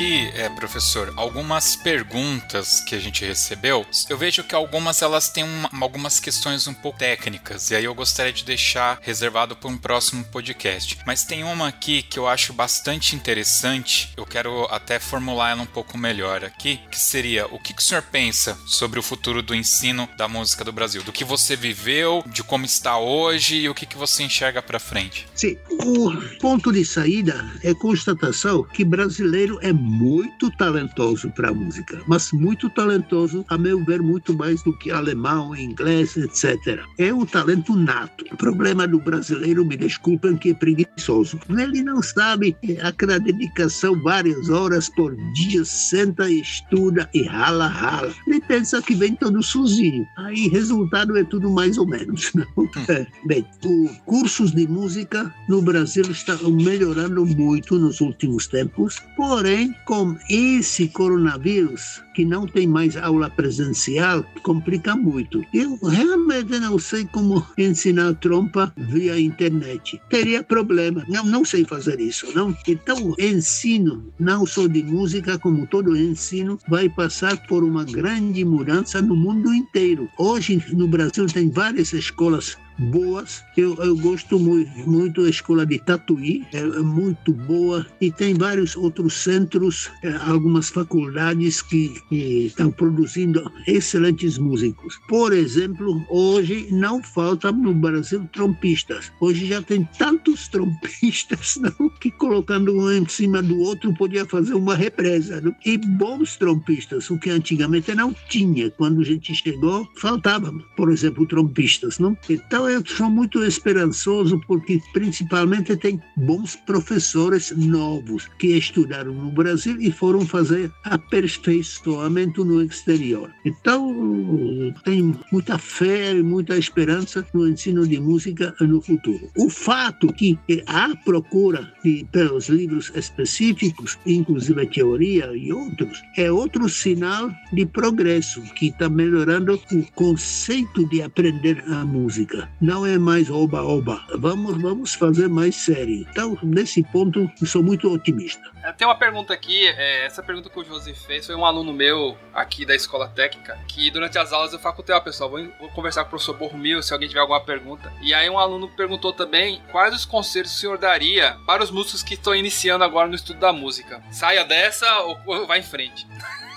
Aqui, é, professor, algumas perguntas que a gente recebeu. Eu vejo que algumas elas têm uma, algumas questões um pouco técnicas, e aí eu gostaria de deixar reservado para um próximo podcast. Mas tem uma aqui que eu acho bastante interessante, eu quero até formular ela um pouco melhor aqui, que seria o que, que o senhor pensa sobre o futuro do ensino da música do Brasil? Do que você viveu, de como está hoje e o que, que você enxerga para frente? Sim, o ponto de saída é constatação que brasileiro é muito talentoso para a música, mas muito talentoso, a meu ver, muito mais do que alemão, inglês, etc. É um talento nato. O problema do brasileiro, me desculpem, que é preguiçoso. Ele não sabe aquela dedicação várias horas por dia, senta e estuda e rala, rala. Ele pensa que vem todo sozinho. Aí, resultado é tudo mais ou menos. Não? É. Bem, os cursos de música no Brasil estão melhorando muito nos últimos tempos, porém, com esse coronavírus, que não tem mais aula presencial, complica muito. Eu realmente não sei como ensinar trompa via internet. Teria problema. Não, não sei fazer isso, não. Então, ensino, não só de música, como todo ensino, vai passar por uma grande mudança no mundo inteiro. Hoje, no Brasil, tem várias escolas boas. Eu, eu gosto muito, muito da escola de Tatuí, é, é muito boa e tem vários outros centros, é, algumas faculdades que, que estão produzindo excelentes músicos. Por exemplo, hoje não faltam no Brasil trompistas. Hoje já tem tantos trompistas não, que colocando um em cima do outro podia fazer uma represa. Não? E bons trompistas, o que antigamente não tinha. Quando a gente chegou, faltavam, por exemplo, trompistas. Não? Então eu sou muito esperançoso porque principalmente tem bons professores novos que estudaram no Brasil e foram fazer aperfeiçoamento no exterior. Então, tenho muita fé e muita esperança no ensino de música no futuro. O fato que há procura de, pelos livros específicos, inclusive teoria e outros, é outro sinal de progresso que está melhorando o conceito de aprender a música não é mais oba-oba. Vamos, vamos fazer mais sério. Então, nesse ponto, sou muito otimista. É, tem uma pergunta aqui, é, essa pergunta que o José fez foi um aluno meu aqui da escola técnica, que durante as aulas eu facultei, ó, pessoal, vou, vou conversar com o professor Borromil se alguém tiver alguma pergunta. E aí um aluno perguntou também quais os conselhos o senhor daria para os músicos que estão iniciando agora no estudo da música. Saia dessa ou vá em frente.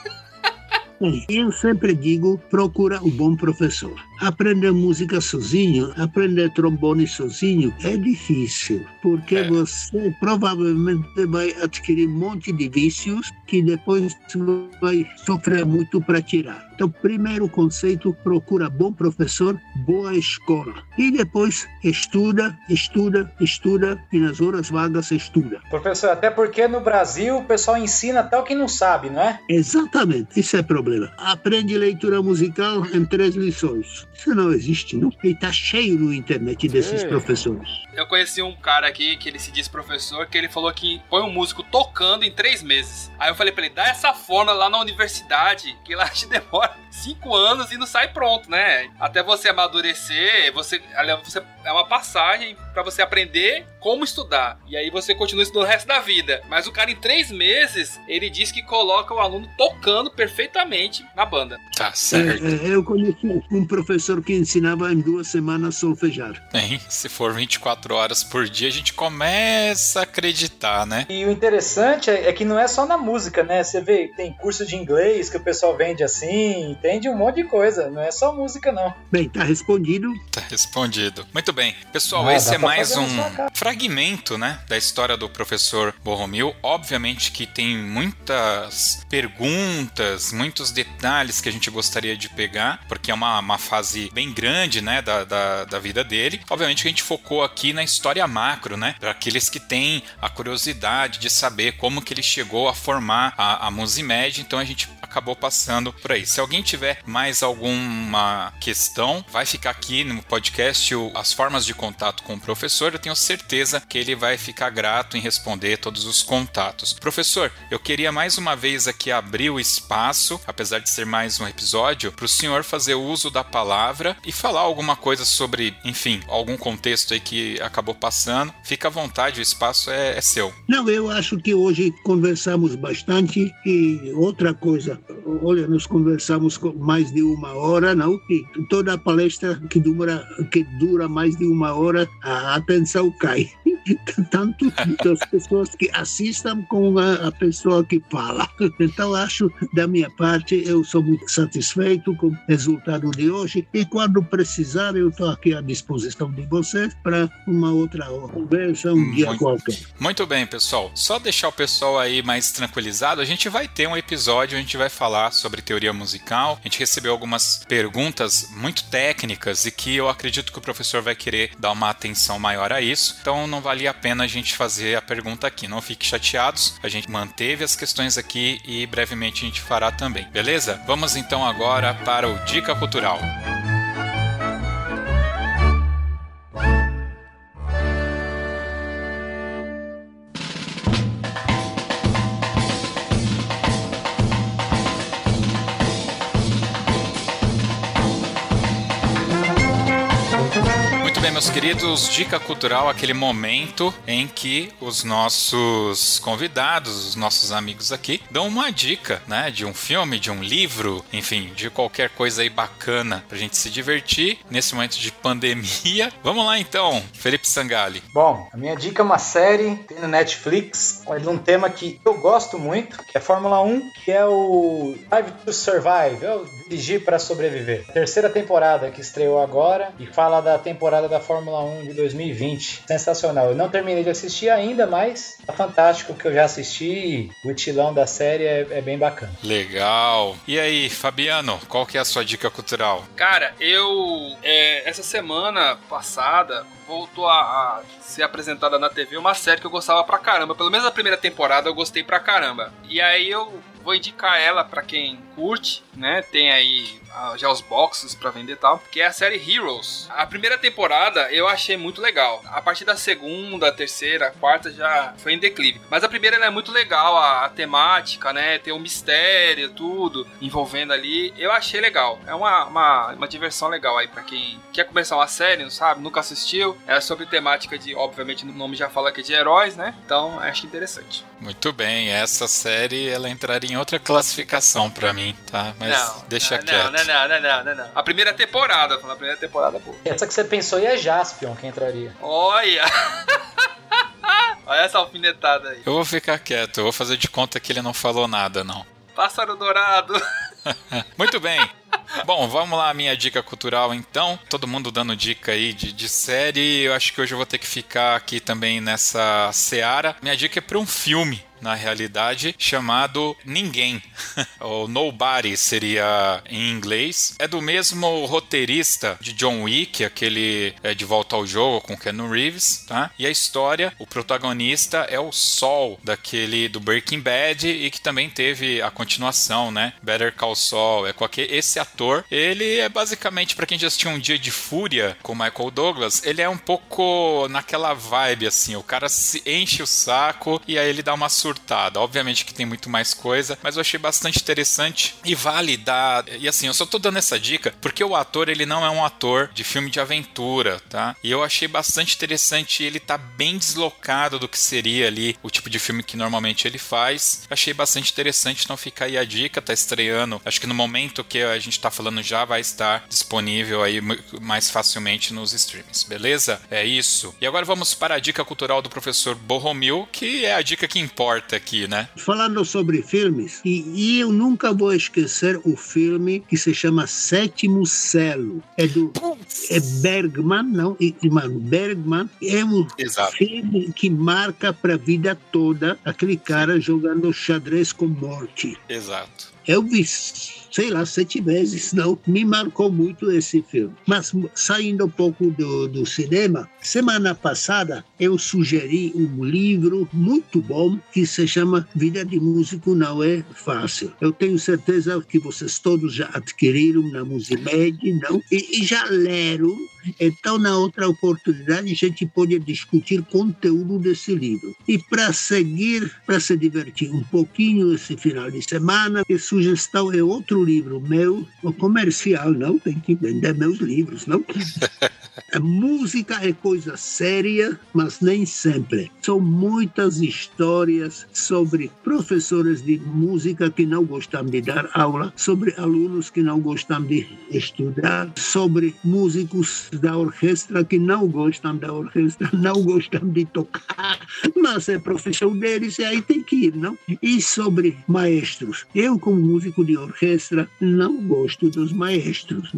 Eu sempre digo, procura o um bom professor. Aprender música sozinho, aprender trombone sozinho é difícil, porque é. você provavelmente vai adquirir um monte de vícios que depois vai sofrer muito para tirar. Então, primeiro conceito, procura bom professor, boa escola. E depois estuda, estuda, estuda e nas horas vagas estuda. Professor, até porque no Brasil o pessoal ensina até o que não sabe, não é? Exatamente, isso é problema. Aprende leitura musical em três lições. Isso não existe, não. E tá cheio no internet desses professores. Eu conheci um cara aqui que ele se diz professor, que ele falou que põe um músico tocando em três meses. Aí eu falei pra ele, dá essa forma lá na universidade, que lá te demora cinco anos e não sai pronto, né? Até você amadurecer, você, você é uma passagem para você aprender como estudar. E aí você continua estudando o resto da vida. Mas o cara, em três meses, ele diz que coloca o aluno tocando perfeitamente na banda. Tá certo. É, é, eu conheci um professor que ensinava em duas semanas solfejar. Bem, se for 24 horas por dia, a gente começa a acreditar, né? E o interessante é, é que não é só na música, né? Você vê, tem curso de inglês que o pessoal vende assim, Entende um monte de coisa, não é só música, não. Bem, tá respondido. Tá respondido. Muito bem. Pessoal, Ah, esse é mais um fragmento, né, da história do professor Borromil. Obviamente que tem muitas perguntas, muitos detalhes que a gente gostaria de pegar, porque é uma, uma fase bem grande, né, da, da, da vida dele. Obviamente que a gente focou aqui na história macro, né, para aqueles que têm a curiosidade de saber como que ele chegou a formar a, a Musimed, então a gente acabou passando por aí. Se alguém tiver mais alguma questão, vai ficar aqui no podcast as formas de contato com o professor. Eu tenho certeza que ele vai ficar grato em responder todos os contatos. Professor, eu queria mais uma vez aqui abrir o espaço, apesar de ser mais um episódio, para o senhor fazer uso da palavra e falar alguma coisa sobre, enfim, algum contexto aí que acabou passando. Fica à vontade, o espaço é, é seu. Não, eu acho que hoje conversamos bastante e outra coisa, olha, nós conversamos com mais de uma hora, não? E toda palestra que dura, que dura mais de uma hora, a atenção cai. Tanto das pessoas que assistam como a, a pessoa que fala. Então, acho, da minha parte, eu sou muito satisfeito com o resultado de hoje e quando precisar, eu estou aqui à disposição de vocês para uma outra conversa, um dia Muito- qualquer. Muito bem, pessoal. Só deixar o pessoal aí mais tranquilizado, a gente vai ter um episódio, a gente vai falar sobre teoria musical. A gente recebeu algumas perguntas muito técnicas e que eu acredito que o professor vai querer dar uma atenção maior a isso. Então não valia a pena a gente fazer a pergunta aqui. Não fiquem chateados. A gente manteve as questões aqui e brevemente a gente fará também. Beleza? Vamos então agora para o Dica Cultural. Meus queridos, dica cultural, aquele momento em que os nossos convidados, os nossos amigos aqui, dão uma dica, né, de um filme, de um livro, enfim, de qualquer coisa aí bacana pra gente se divertir nesse momento de pandemia. Vamos lá então, Felipe Sangali. Bom, a minha dica é uma série, tem no Netflix, de um tema que eu gosto muito, que é Fórmula 1, que é o Drive to Survive, é o Dirigir para Sobreviver. Terceira temporada que estreou agora e fala da temporada da Fórmula 1 de 2020. Sensacional. Eu não terminei de assistir ainda, mas tá fantástico o que eu já assisti o estilão da série é, é bem bacana. Legal. E aí, Fabiano, qual que é a sua dica cultural? Cara, eu. é, essa semana passada voltou a, a ser apresentada na TV uma série que eu gostava pra caramba. Pelo menos a primeira temporada eu gostei pra caramba. E aí eu vou indicar ela pra quem curte, né? Tem aí ah, já os boxes pra vender e tal, que é a série Heroes. A primeira temporada eu achei muito legal. A partir da segunda, terceira, quarta já foi em declive. Mas a primeira é muito legal, a, a temática, né? Tem um mistério, tudo envolvendo ali. Eu achei legal. É uma, uma, uma diversão legal aí pra quem quer começar uma série, não sabe? Nunca assistiu. É sobre temática de, obviamente, no nome já fala que é de heróis, né? Então acho interessante. Muito bem, essa série ela entraria em outra classificação pra mim, tá? Mas não, deixa não, quieto. Não, não, não, não, não, não. A primeira temporada, a primeira temporada, pô. Essa que você pensou aí é Jaspion que entraria. Olha! Olha essa alfinetada aí. Eu vou ficar quieto, eu vou fazer de conta que ele não falou nada, não. Pássaro dourado. Muito bem. Bom, vamos lá, minha dica cultural então. Todo mundo dando dica aí de, de série. Eu acho que hoje eu vou ter que ficar aqui também nessa seara. Minha dica é para um filme. Na realidade, chamado Ninguém, ou Nobody seria em inglês. É do mesmo roteirista de John Wick, aquele é, de volta ao jogo com Keanu Reeves, tá? E a história, o protagonista é o Sol, daquele do Breaking Bad e que também teve a continuação, né? Better Call Saul. É com aquele, esse ator. Ele é basicamente, para quem já assistiu Um Dia de Fúria com Michael Douglas, ele é um pouco naquela vibe assim. O cara se enche o saco e aí ele dá uma surtada. Obviamente que tem muito mais coisa, mas eu achei bastante interessante e vale dar. E assim, eu só tô dando essa dica porque o ator ele não é um ator de filme de aventura, tá? E eu achei bastante interessante. Ele tá bem deslocado do que seria ali o tipo de filme que normalmente ele faz. Achei bastante interessante, então fica aí a dica. Tá estreando. Acho que no momento que a gente tá falando já vai estar disponível aí mais facilmente nos streams, beleza? É isso. E agora vamos para a dica cultural do professor Borromil, que é a dica que importa importa aqui, né? Falando sobre filmes, e, e eu nunca vou esquecer o filme que se chama Sétimo Selo. É do é Bergman, não, mano, Bergman é um Exato. filme que marca para a vida toda aquele cara jogando xadrez com morte. Exato. Eu vi, sei lá, sete vezes, não. Me marcou muito esse filme. Mas saindo um pouco do, do cinema, semana passada eu sugeri um livro muito bom que se chama Vida de Músico Não É Fácil. Eu tenho certeza que vocês todos já adquiriram na Musimed, não? E, e já leram. Então, na outra oportunidade, a gente pode discutir conteúdo desse livro. E para seguir, para se divertir um pouquinho esse final de semana, a sugestão é outro livro meu, o comercial, não? Tem que vender meus livros, não? A música é coisa séria, mas nem sempre. São muitas histórias sobre professores de música que não gostam de dar aula, sobre alunos que não gostam de estudar, sobre músicos da orquestra que não gostam da orquestra, não gostam de tocar, mas é profissão deles e aí tem que ir, não? E sobre maestros. Eu, como músico de orquestra, não gosto dos maestros.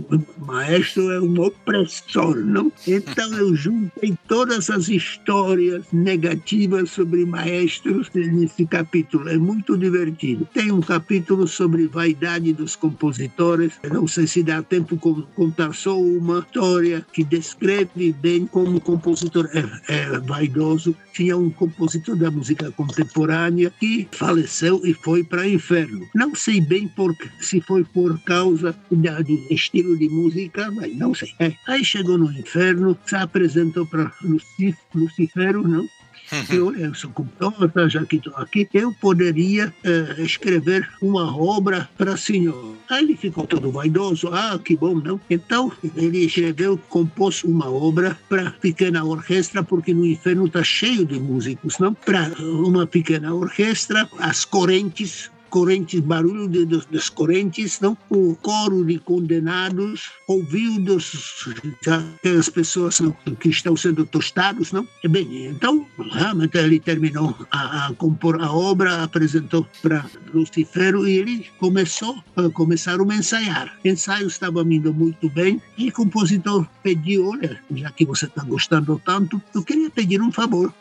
Maestro é um opressor, não? Então eu juntei todas as histórias negativas sobre maestros nesse capítulo. É muito divertido. Tem um capítulo sobre vaidade dos compositores. Não sei se dá tempo contar só uma história que descreve bem como o compositor é, é vaidoso. Tinha um compositor da música contemporânea que faleceu e foi para o inferno. Não sei bem por, se foi por causa da, do estilo de música, mas não sei. É. Aí chegou no inferno, se apresentou para Lucif, Lucifero, não? E olha, eu sou compositor, já que estou aqui, eu poderia eh, escrever uma obra para o senhor. Aí ele ficou todo vaidoso, ah, que bom, não? Então ele escreveu, compôs uma obra para pequena orquestra, porque no inferno está cheio de músicos, não? Para uma pequena orquestra, as correntes correntes, barulho de, dos, das correntes, não? o coro de condenados, ouvidos aquelas pessoas não? que estão sendo tostados. Não? E bem, então, realmente ele terminou a, a compor a obra, apresentou para Lucifero e ele começou, começaram a ensaiar. Ensaio estava indo muito bem e o compositor pediu, olha, já que você está gostando tanto, eu queria pedir um favor.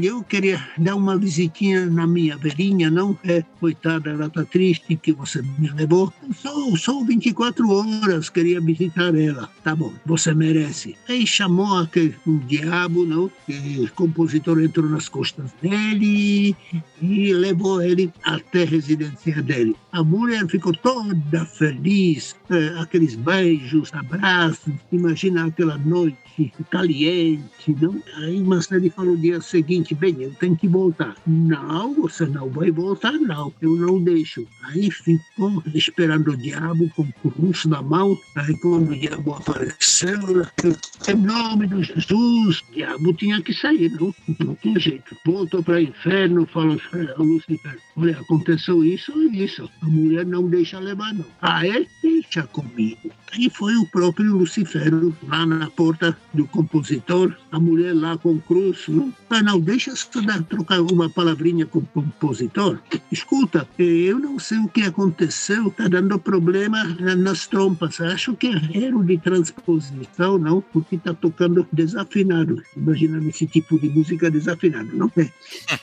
Eu queria dar uma visitinha na minha velhinha, não? É, coitada, está triste que você me levou. Só, só 24 horas queria visitar ela. Tá bom, você merece. Aí chamou aquele um diabo, não? E o compositor entrou nas costas dele e levou ele até a residência dele. A mulher ficou toda feliz, é, aqueles beijos, abraços. Imagina aquela noite caliente, não? Aí mas ele falou no dia seguinte, bem, eu tenho que voltar. Não, você não vai voltar, não. Eu não deixo. Aí ficou esperando o diabo com o curso na mão. Aí quando o diabo apareceu, em nome de Jesus, o diabo tinha que sair, não? Não tinha jeito. Voltou para o inferno, falou Lucifer, olha, aconteceu isso e isso. A mulher não deixa levar, não. Ah, é? Deixa comigo. Aí foi o próprio Lucifero lá na porta do compositor, a mulher lá com cruz. Não, ah, não deixa dar, trocar uma palavrinha com o compositor. Escuta, eu não sei o que aconteceu, está dando problema nas trompas. Acho que é erro de transposição, não? Porque está tocando desafinado. Imagina esse tipo de música desafinado, não é?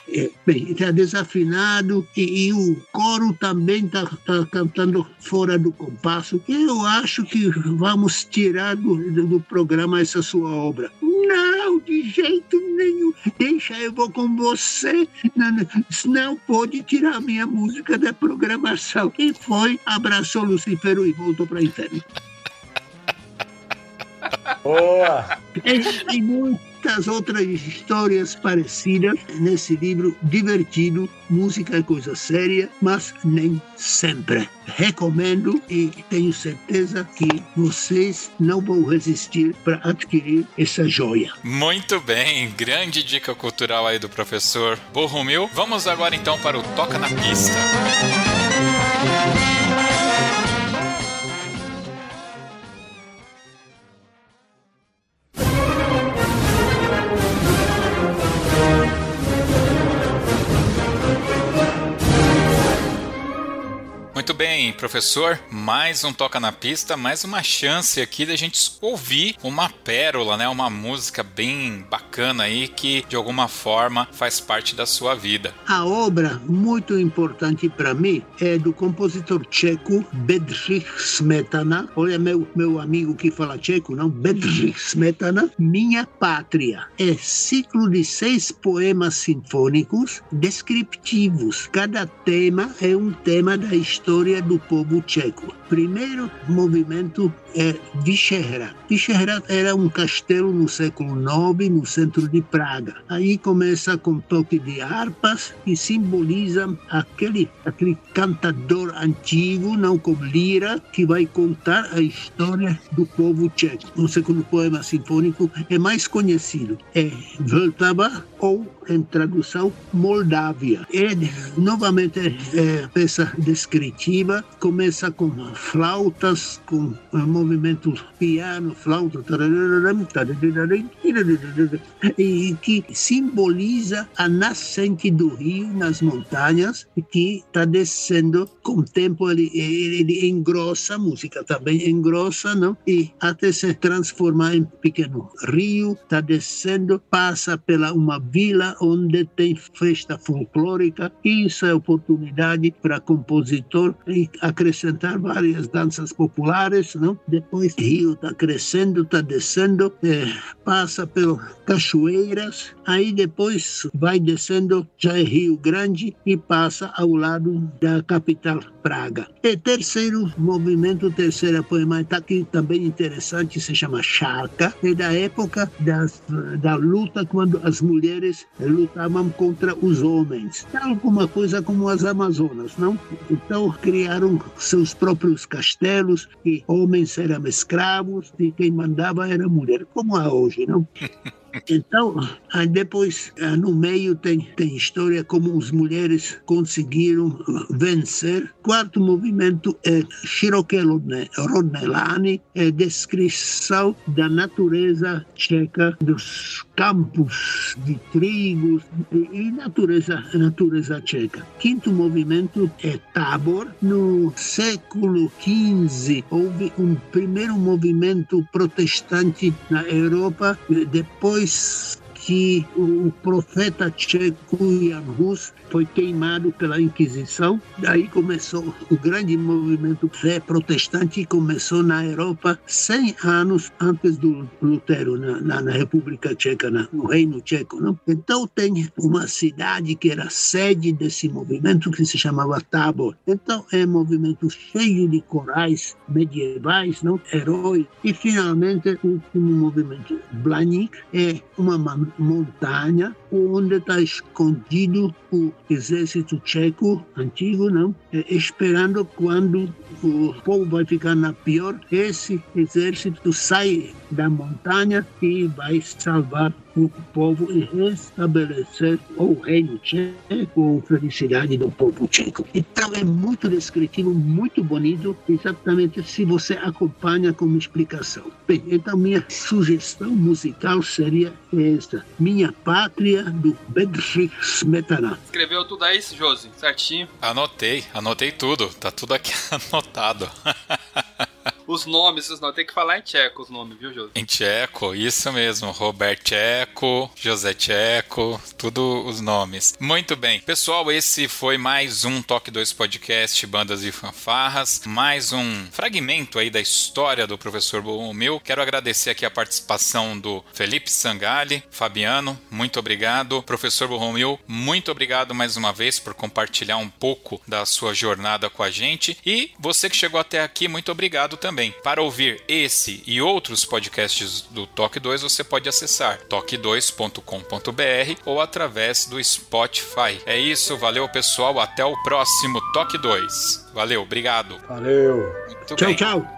é bem, está desafinado e, e, o coro também está tá cantando fora do compasso. Eu acho que que vamos tirar do, do programa essa sua obra. Não, de jeito nenhum. Deixa, eu vou com você. Não, não pode tirar minha música da programação. E foi, abraçou Lucifero e voltou para o inferno. Boa! Tem muitas outras histórias parecidas nesse livro divertido. Música é coisa séria, mas nem sempre. Recomendo e tenho certeza que vocês não vão resistir para adquirir essa joia. Muito bem, grande dica cultural aí do professor Borromil. Vamos agora então para o Toca na Pista. Professor, mais um Toca na Pista, mais uma chance aqui da gente ouvir uma pérola, né? Uma música bem bacana aí que de alguma forma faz parte da sua vida. A obra muito importante para mim é do compositor tcheco Bedřich Smetana. Olha meu meu amigo que fala tcheco, não? Bedřich Smetana, Minha Pátria. É ciclo de seis poemas sinfônicos descriptivos. Cada tema é um tema da história do povo tcheco. Primeiro movimento é Vyšehrad. Vyšehrad era um castelo no século IX, no centro de Praga. Aí começa com toque de harpas e simboliza aquele, aquele cantador antigo, não com lira, que vai contar a história do povo tcheco. O segundo poema sinfônico é mais conhecido, é Vltava ou em tradução Moldávia. É novamente é, peça descritiva, começa com flautas, com movimento piano, flauta, e que simboliza a nascente do rio nas montanhas, que está descendo com o tempo, ele, ele engrossa, a música também engrossa, não? e até se transformar em pequeno rio, está descendo, passa pela uma vila onde tem festa folclórica, e isso é oportunidade para compositor acrescentar várias danças populares, não? Depois rio está crescendo, está descendo, é, passa pelas cachoeiras, aí depois vai descendo, já é Rio Grande e passa ao lado da capital Praga. E terceiro movimento, terceira poema está aqui também interessante, se chama Charca, é da época das, da luta quando as mulheres lutavam contra os homens. Alguma coisa como as Amazonas, não? Então criaram seus próprios castelos e homens eram escravos e quem mandava era mulher, como há hoje, não? Então, depois, no meio tem, tem história como as mulheres conseguiram vencer. Quarto movimento é Shiroke Rodnelani, é descrição da natureza tcheca, dos campos de trigos e natureza, natureza tcheca. Quinto movimento é Tabor. No século XV, houve um primeiro movimento protestante na Europa, depois depois que o profeta tcheco Jan Hus foi queimado pela Inquisição. Daí começou o grande movimento fé protestante começou na Europa 100 anos antes do Lutero, na, na, na República Tcheca, na, no Reino Tcheco. Não? Então tem uma cidade que era sede desse movimento que se chamava Tabor. Então é um movimento cheio de corais medievais, não? heróis. E finalmente o último movimento, Blanik, é uma montanha onde está escondido o exército tcheco antigo, não? É, esperando quando o povo vai ficar na pior, esse exército sai da montanha e vai salvar o povo e restabelecer o reino tcheco, a felicidade do povo tcheco. Então é muito descritivo, muito bonito, exatamente se você acompanha como explicação. Bem, então minha sugestão musical seria esta: Minha Pátria, do Bedřich Smetana. Escreveu tudo aí, Josi? Certinho? Anotei, anotei tudo, tá tudo aqui anotado. os nomes, vocês não tem que falar em tcheco os nomes, viu, José? Em tcheco, isso mesmo. Robert Tcheco, José Tcheco, tudo os nomes. Muito bem. Pessoal, esse foi mais um Toque 2 Podcast Bandas e Fanfarras, mais um fragmento aí da história do professor Borromeu. Quero agradecer aqui a participação do Felipe Sangali, Fabiano, muito obrigado. Professor Borromeu, muito obrigado mais uma vez por compartilhar um pouco da sua jornada com a gente. E você que chegou até aqui, muito obrigado também também. Para ouvir esse e outros podcasts do Toque 2, você pode acessar toque2.com.br ou através do Spotify. É isso, valeu pessoal, até o próximo Toque 2. Valeu, obrigado. Valeu. Muito tchau, bem. tchau.